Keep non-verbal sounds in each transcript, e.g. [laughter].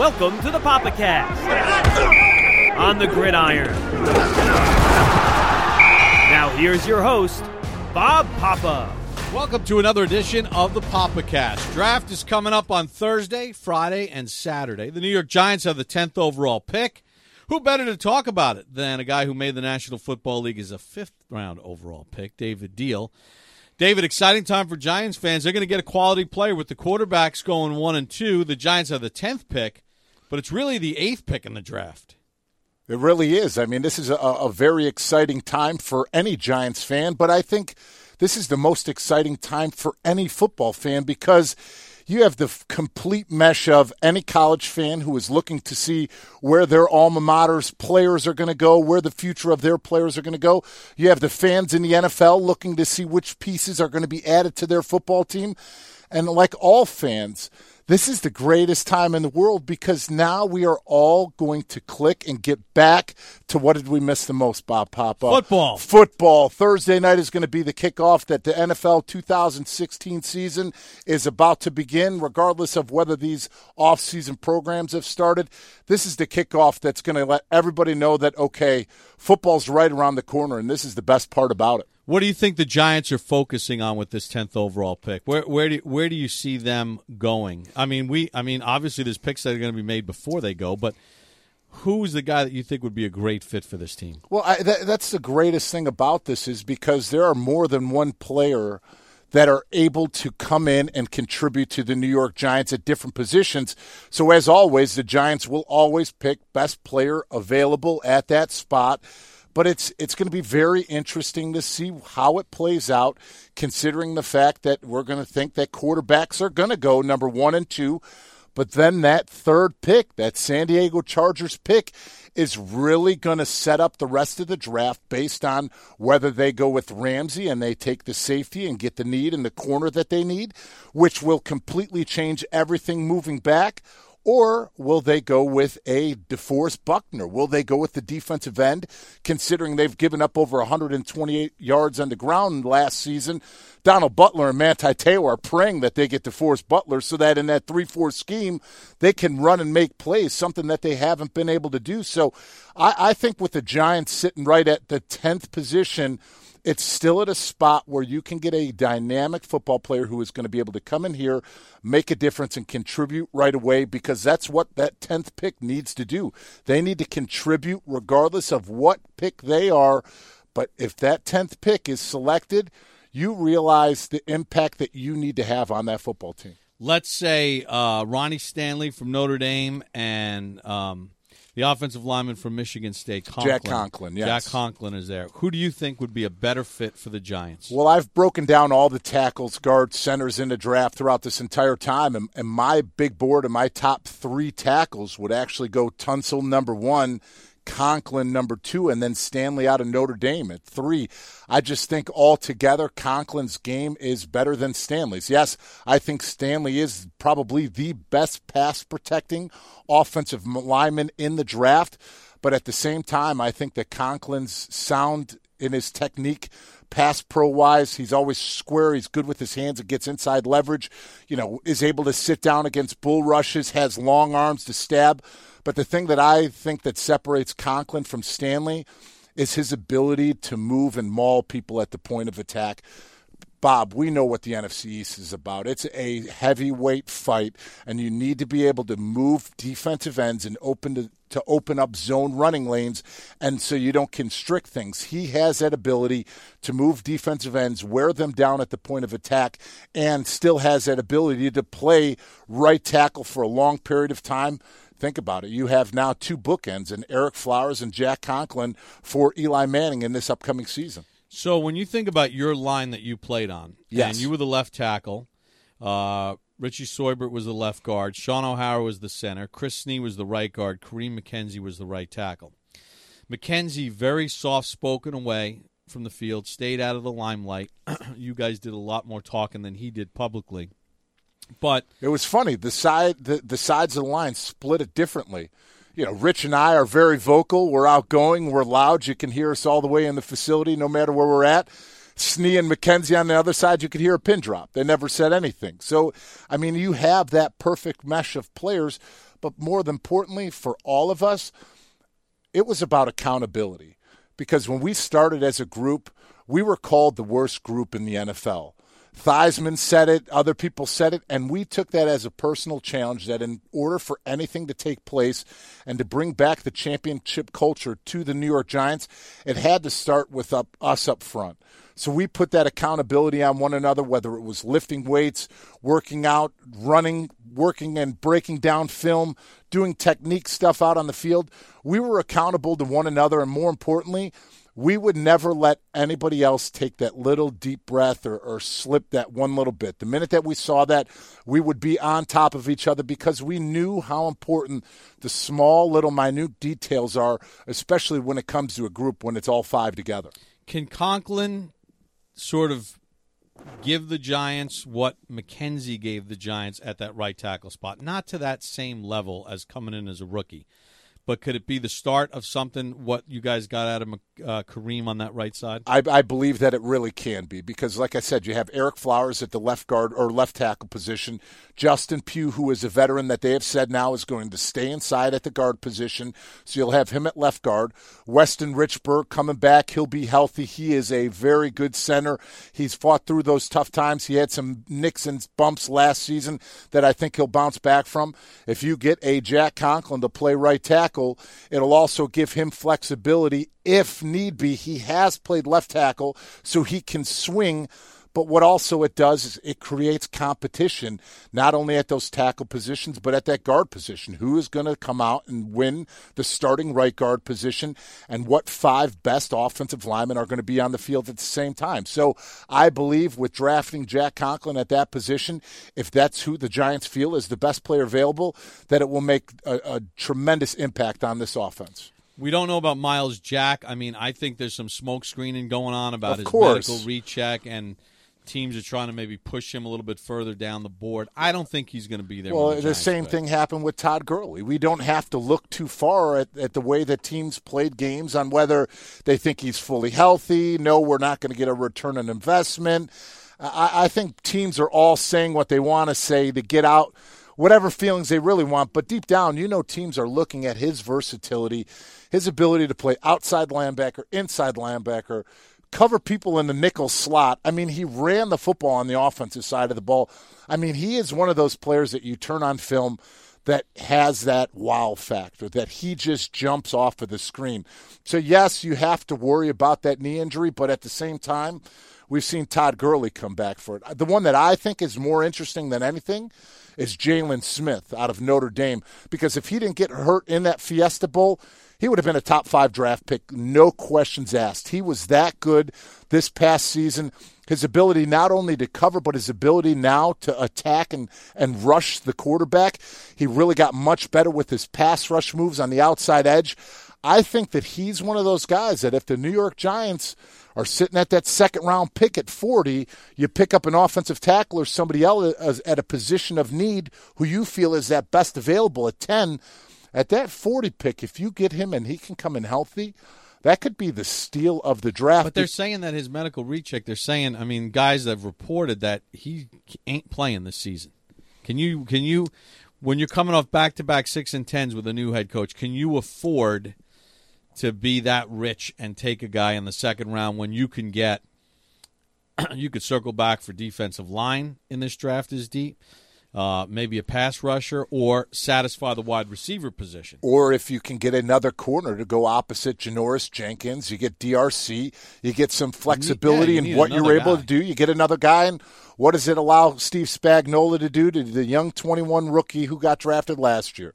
Welcome to the Papa Cast on the gridiron. Now here's your host, Bob Papa. Welcome to another edition of the Papa Cast. Draft is coming up on Thursday, Friday, and Saturday. The New York Giants have the 10th overall pick. Who better to talk about it than a guy who made the National Football League as a fifth round overall pick, David Diehl? David, exciting time for Giants fans. They're going to get a quality player with the quarterbacks going one and two. The Giants have the 10th pick, but it's really the eighth pick in the draft. It really is. I mean, this is a, a very exciting time for any Giants fan, but I think this is the most exciting time for any football fan because you have the f- complete mesh of any college fan who is looking to see where their alma mater's players are going to go, where the future of their players are going to go. You have the fans in the NFL looking to see which pieces are going to be added to their football team. And like all fans, this is the greatest time in the world because now we are all going to click and get back to what did we miss the most, Bob Papa? Football. Football. Thursday night is going to be the kickoff that the NFL 2016 season is about to begin, regardless of whether these off-season programs have started. This is the kickoff that's going to let everybody know that, okay, football's right around the corner, and this is the best part about it. What do you think the Giants are focusing on with this tenth overall pick? Where where do where do you see them going? I mean, we I mean, obviously there's picks that are going to be made before they go, but who's the guy that you think would be a great fit for this team? Well, I, that, that's the greatest thing about this is because there are more than one player that are able to come in and contribute to the New York Giants at different positions. So as always, the Giants will always pick best player available at that spot. But it's it's going to be very interesting to see how it plays out, considering the fact that we're going to think that quarterbacks are going to go number one and two. But then that third pick, that San Diego Chargers pick, is really going to set up the rest of the draft based on whether they go with Ramsey and they take the safety and get the need in the corner that they need, which will completely change everything moving back. Or will they go with a DeForest Buckner? Will they go with the defensive end, considering they've given up over 128 yards on the ground last season? Donald Butler and Manti Te'o are praying that they get DeForest Butler so that in that 3 4 scheme, they can run and make plays, something that they haven't been able to do. So I, I think with the Giants sitting right at the 10th position, it's still at a spot where you can get a dynamic football player who is going to be able to come in here, make a difference, and contribute right away because that's what that 10th pick needs to do. They need to contribute regardless of what pick they are. But if that 10th pick is selected, you realize the impact that you need to have on that football team. Let's say uh, Ronnie Stanley from Notre Dame and um, the offensive lineman from Michigan State, Conklin. Jack Conklin, yes. Jack Conklin is there. Who do you think would be a better fit for the Giants? Well, I've broken down all the tackles, guards, centers in the draft throughout this entire time, and, and my big board of my top three tackles would actually go Tunsil number one, Conklin number two, and then Stanley out of Notre Dame at three. I just think altogether Conklin's game is better than Stanley's. Yes, I think Stanley is probably the best pass protecting offensive lineman in the draft, but at the same time, I think that Conklin's sound in his technique pass pro wise. He's always square. He's good with his hands. It gets inside leverage. You know, is able to sit down against bull rushes. Has long arms to stab. But the thing that I think that separates Conklin from Stanley is his ability to move and maul people at the point of attack. Bob, we know what the NFC East is about. It's a heavyweight fight, and you need to be able to move defensive ends and open to, to open up zone running lanes, and so you don't constrict things. He has that ability to move defensive ends, wear them down at the point of attack, and still has that ability to play right tackle for a long period of time. Think about it. You have now two bookends, and Ereck Flowers and Jack Conklin for Eli Manning in this upcoming season. So when you think about your line that you played on, Yes. and you were the left tackle, uh, Richie Seubert was the left guard, Shaun O'Hara was the center, Chris Snee was the right guard, Kareem McKenzie was the right tackle. McKenzie, very soft spoken away from the field, stayed out of the limelight. [clears throat] you guys did a lot more talking than he did publicly. But It was funny. The side the, the sides of the line split it differently. You know, Rich and I are very vocal. We're outgoing. We're loud. You can hear us all the way in the facility, no matter where we're at. Snee and McKenzie on the other side, you could hear a pin drop. They never said anything. So, I mean, you have that perfect mesh of players, but more importantly, for all of us, it was about accountability. Because when we started as a group, we were called the worst group in the NFL. Theismann said it, other people said it, and we took that as a personal challenge that in order for anything to take place and to bring back the championship culture to the New York Giants, it had to start with up, us up front. So we put that accountability on one another, whether it was lifting weights, working out, running, working and breaking down film, doing technique stuff out on the field. We were accountable to one another, and more importantly, we would never let anybody else take that little deep breath or, or, slip that one little bit. The minute that we saw that, we would be on top of each other because we knew how important the small, little, minute details are, especially when it comes to a group when it's all five together. Can Conklin sort of give the Giants what McKenzie gave the Giants at that right tackle spot? Not to that same level as coming in as a rookie but could it be the start of something what you guys got out of uh, Kareem on that right side? I, I, believe that it really can be because, like I said, you have Ereck Flowers at the left guard or left tackle position, Justin Pugh, who is a veteran that they have said now is going to stay inside at the guard position, so you'll have him at left guard. Weston Richburg coming back, he'll be healthy. He is a very good center. He's fought through those tough times. He had some nicks and bumps last season that I think he'll bounce back from. If you get a Jack Conklin to play right tackle tackle. It'll also give him flexibility if need be. He has played left tackle, so he can swing. But what also it does is it creates competition, not only at those tackle positions, but at that guard position. Who is going to come out and win the starting right guard position, and what five best offensive linemen are going to be on the field at the same time? So I believe with drafting Jack Conklin at that position, if that's who the Giants feel is the best player available, that it will make a, a tremendous impact on this offense. We don't know about Myles Jack. I mean, I think there's some smoke screening going on about of his course. medical recheck and – teams are trying to maybe push him a little bit further down the board. I don't think he's going to be there. Well, the, the same play. thing happened with Todd Gurley. We don't have to look too far at, at the way that teams played games on whether they think he's fully healthy. No, we're not going to get a return on investment. I, I think teams are all saying what they want to say to get out whatever feelings they really want. But deep down, you know, teams are looking at his versatility, his ability to play outside linebacker, inside linebacker, cover people in the nickel slot. I mean, he ran the football on the offensive side of the ball. I mean, he is one of those players that you turn on film that has that wow factor, that he just jumps off of the screen. So, yes, you have to worry about that knee injury, but at the same time, we've seen Todd Gurley come back for it. The one that I think is more interesting than anything is Jaylon Smith out of Notre Dame, because if he didn't get hurt in that Fiesta Bowl, he would have been a top five draft pick, no questions asked. He was that good this past season. His ability not only to cover, but his ability now to attack and, and rush the quarterback. He really got much better with his pass rush moves on the outside edge. I think that he's one of those guys that if the New York Giants are sitting at that second round pick at 40, you pick up an offensive tackle or somebody else at a position of need who you feel is that best available at 10 at that 40 pick, if you get him and he can come in healthy, that could be the steal of the draft. But they're saying that his medical recheck, they're saying, I mean, guys have reported that he ain't playing this season. Can you, can you, when you're coming off back to back six and tens with a new head coach, can you afford to be that rich and take a guy in the second round when you can get, [clears throat] you could circle back for defensive line in this draft is deep? uh, maybe a pass rusher, or satisfy the wide receiver position. Or if you can get another corner to go opposite Janoris Jenkins, you get DRC, you get some flexibility yeah, you in what you're able guy. to do. You get another guy, and what does it allow Steve Spagnuolo to do to the young 21 rookie who got drafted last year?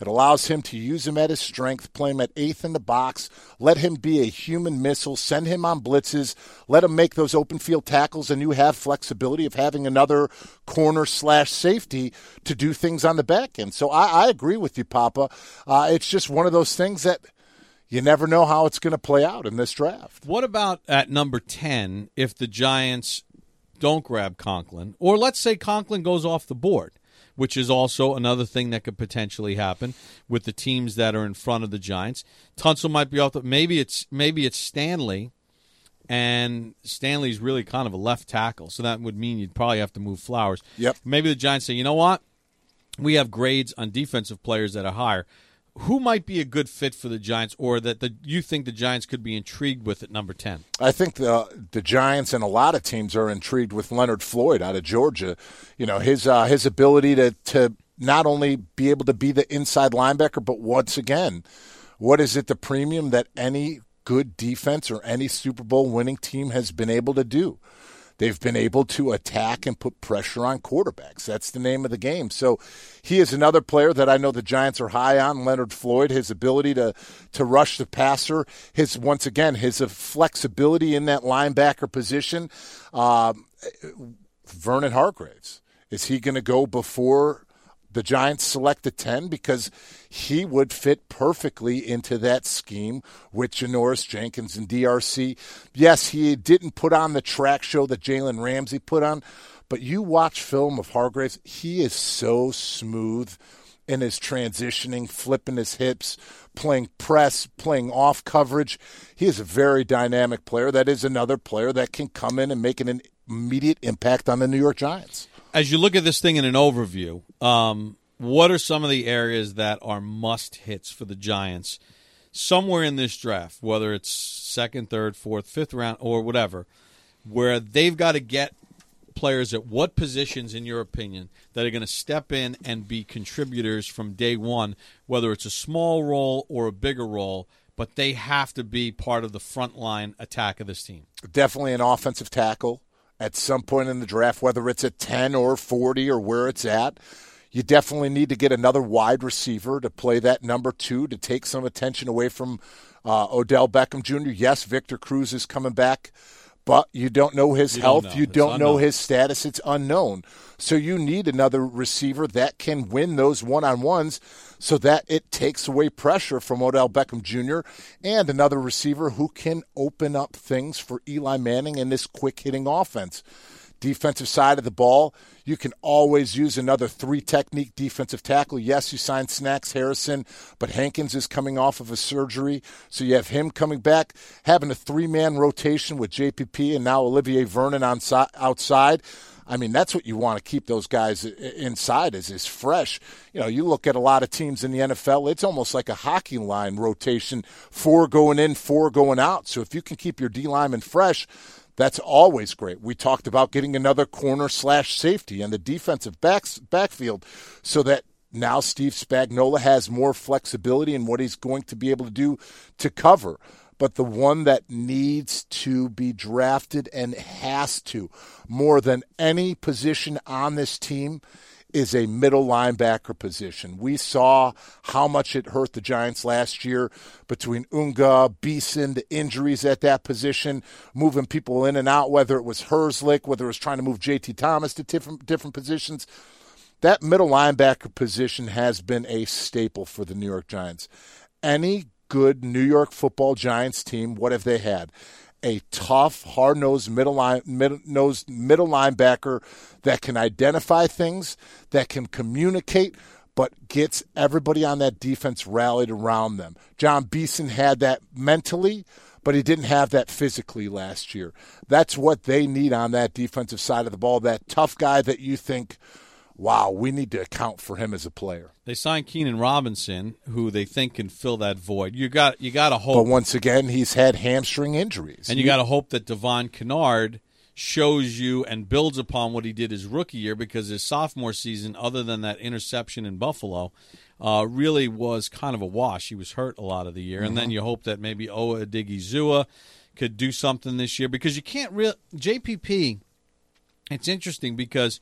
It allows him to use him at his strength, play him at eighth in the box, let him be a human missile, send him on blitzes, let him make those open field tackles, and you have flexibility of having another corner slash safety to do things on the back end. So I, I agree with you, Papa. Uh, it's just one of those things that you never know how it's going to play out in this draft. What about at number 10 if the Giants don't grab Conklin? Or let's say Conklin goes off the board which is also another thing that could potentially happen with the teams that are in front of the Giants. Tunsil might be off the maybe it's maybe it's Stanley and Stanley's really kind of a left tackle, so that would mean you'd probably have to move Flowers. Yep. Maybe the Giants say, you know what, we have grades on defensive players that are higher. Who might be a good fit for the Giants, or that the, you think the Giants could be intrigued with at number ten? I think the the Giants and a lot of teams are intrigued with Leonard Floyd out of Georgia. You know his uh, his ability to to not only be able to be the inside linebacker, but once again, what is it the premium that any good defense or any Super Bowl winning team has been able to do. They've been able to attack and put pressure on quarterbacks. That's the name of the game. So he is another player that I know the Giants are high on. Leonard Floyd, his ability to to rush the passer, his once again his flexibility in that linebacker position. Um, Vernon Hargreaves is he going to go before the Giants select the 10 because he would fit perfectly into that scheme with Janoris Jenkins and DRC. Yes, he didn't put on the track show that Jalen Ramsey put on, but you watch film of Hargreaves, he is so smooth in his transitioning, flipping his hips, playing press, playing off coverage. He is a very dynamic player. That is another player that can come in and make an immediate impact on the New York Giants as you look at this thing in an overview, um, what are some of the areas that are must hits for the Giants somewhere in this draft, whether it's second, third, fourth, fifth round, or whatever, where they've got to get players at what positions, in your opinion, that are going to step in and be contributors from day one, whether it's a small role or a bigger role? But they have to be part of the front line attack of this team. Definitely an offensive tackle at some point in the draft, whether it's at 10 or 40 or where it's at. You definitely need to get another wide receiver to play that number two to take some attention away from uh, Odell Beckham Jr. Yes, Victor Cruz is coming back but you don't know his you health. Don't know. You it's don't unknown. know his status. It's unknown. So you need another receiver that can win those one on ones so that it takes away pressure from Odell Beckham Jr. and another receiver who can open up things for Eli Manning in this quick hitting offense defensive side of the ball, you can always use another three technique defensive tackle. Yes, you signed Snacks Harrison, but Hankins is coming off of a surgery. So you have him coming back, having a three man rotation with JPP and now Olivier Vernon on si- outside. I mean, that's what you want to keep those guys inside is is fresh. You know, you look at a lot of teams in the NFL, it's almost like a hockey line rotation, four going in, four going out. So if you can keep your D lineman fresh, that's always great. We talked about getting another corner slash safety and the defensive backs, backfield so that now Steve Spagnuolo has more flexibility in what he's going to be able to do to cover. But the one that needs to be drafted and has to more than any position on this team is a middle linebacker position. We saw how much it hurt the Giants last year between Unga, Beason, the injuries at that position, moving people in and out, whether it was Herzlich, whether it was trying to move JT Thomas to different, different positions. That middle linebacker position has been a staple for the New York Giants. Any good New York football Giants team, what have they had? A tough, hard nosed middle line, middle, nosed middle linebacker that can identify things, that can communicate, but gets everybody on that defense rallied around them. Jon Beason had that mentally, but he didn't have that physically last year. That's what they need on that defensive side of the ball. That tough guy that you think wow, we need to account for him as a player. They signed Keenan Robinson, who they think can fill that void. You got you got to hope. But once again, he's had hamstring injuries, and you got to hope that Devon Kennard shows you and builds upon what he did his rookie year because his sophomore season, other than that interception in Buffalo, uh, really was kind of a wash. He was hurt a lot of the year, mm-hmm. and then mm-hmm. you hope that maybe Owa Odighizuwa could do something this year because you can't real JPP. It's interesting because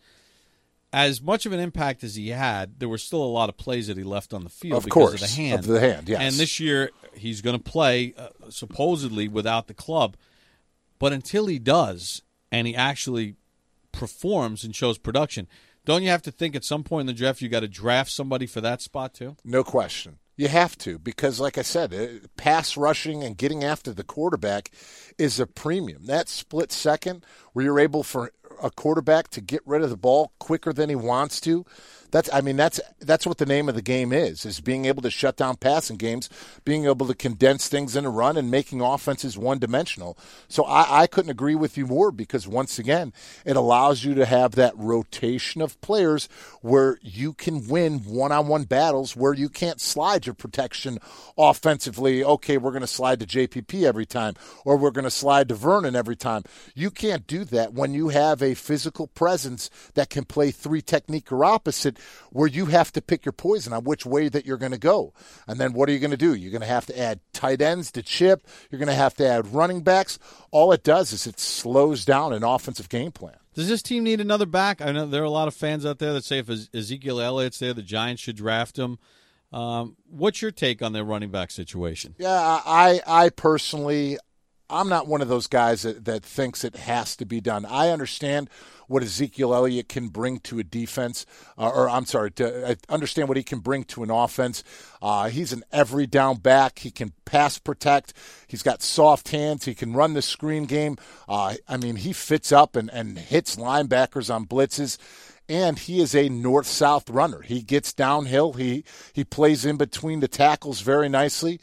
as much of an impact as he had, there were still a lot of plays that he left on the field of because course, of the hand. Of the hand, yes. And this year he's going to play uh, supposedly without the club, but until he does and he actually performs and shows production, don't you have to think at some point in the draft you got to draft somebody for that spot too? No question. You have to because, like I said, uh, pass rushing and getting after the quarterback is a premium. That split second where you're able for a quarterback to get rid of the ball quicker than he wants to, that's I mean that's that's what the name of the game is is being able to shut down passing games, being able to condense things in a run and making offenses one dimensional. So I, I couldn't agree with you more because once again it allows you to have that rotation of players where you can win one on one battles where you can't slide your protection offensively. Okay, we're going to slide to JPP every time or we're going to slide to Vernon every time. You can't do that when you have a physical presence that can play three technique or opposite where you have to pick your poison on which way that you're going to go. And then what are you going to do? You're going to have to add tight ends to chip. You're going to have to add running backs. All it does is it slows down an offensive game plan. Does this team need another back? I know there are a lot of fans out there that say if Ezekiel Elliott's there, the Giants should draft him. Um, what's your take on their running back situation? Yeah, I, I personally, I'm not one of those guys that, that thinks it has to be done. I understand what Ezekiel Elliott can bring to a defense, uh, or I'm sorry, to uh, understand what he can bring to an offense. Uh, he's an every down back. He can pass protect. He's got soft hands. He can run the screen game. Uh, I mean, he fits up and, and hits linebackers on blitzes and he is a north south runner. He gets downhill. He he plays in between the tackles very nicely.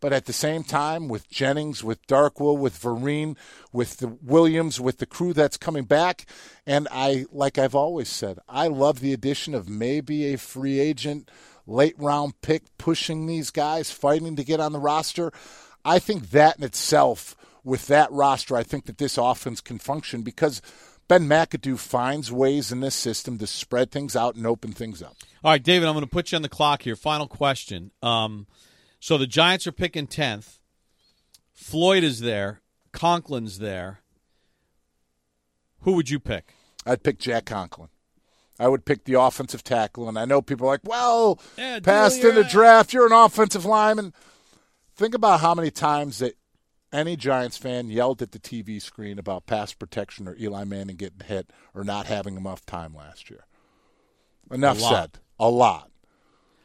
But at the same time, with Jennings, with Darkwa, with Vereen, with the Williams, with the crew that's coming back, and I, like I've always said, I love the addition of maybe a free agent, late round pick pushing these guys, fighting to get on the roster. I think that in itself, with that roster, I think that this offense can function because Ben McAdoo finds ways in this system to spread things out and open things up. All right, David, I'm going to put you on the clock here. Final question. Um, so the Giants are picking 10th. Floyd is there. Conklin's there. Who would you pick? I'd pick Jack Conklin. I would pick the offensive tackle. And I know people are like, well, yeah, passed in the draft, you're an offensive lineman. Think about how many times that any Giants fan yelled at the TV screen about pass protection or Eli Manning getting hit or not having enough time last year. Enough a said. A lot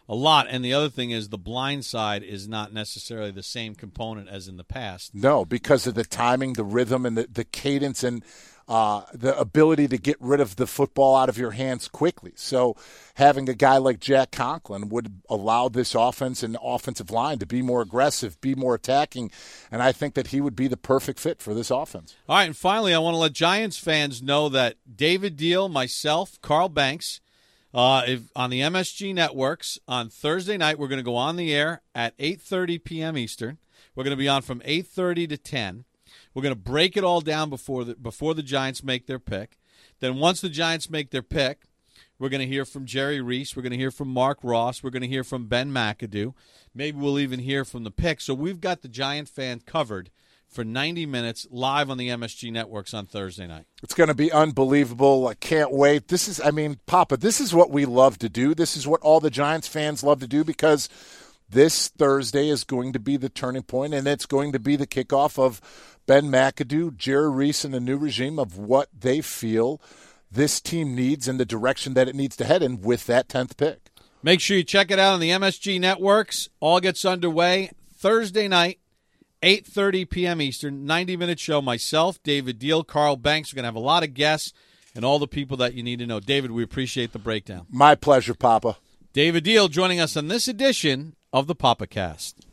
a lot. And the other thing is the blind side is not necessarily the same component as in the past. No, because of the timing, the rhythm, and the, the cadence and uh, the ability to get rid of the football out of your hands quickly. So having a guy like Jack Conklin would allow this offense and offensive line to be more aggressive, be more attacking, and I think that he would be the perfect fit for this offense. All right, and finally, I want to let Giants fans know that David Diehl, myself, Carl Banks – uh, if, on the MSG networks on Thursday night, we're going to go on the air at 8:30 p.m. Eastern. We're going to be on from 8:30 to 10. We're going to break it all down before the before the Giants make their pick. Then once the Giants make their pick, we're going to hear from Jerry Reese. We're going to hear from Marc Ross. We're going to hear from Ben McAdoo. Maybe we'll even hear from the pick. So we've got the Giant fan covered for 90 minutes live on the MSG networks on Thursday night. It's going to be unbelievable. I can't wait. This is, I mean, Papa, this is what we love to do. This is what all the Giants fans love to do because this Thursday is going to be the turning point and it's going to be the kickoff of Ben McAdoo, Jerry Reese, and the new regime of what they feel this team needs and the direction that it needs to head in with that 10th pick. Make sure you check it out on the MSG networks. All gets underway Thursday night 8.30 p.m. Eastern, 90-minute show. Myself, David Diehl, Carl Banks. We're going to have a lot of guests and all the people that you need to know. David, we appreciate the breakdown. My pleasure, Papa. David Diehl joining us on this edition of the Papa Cast.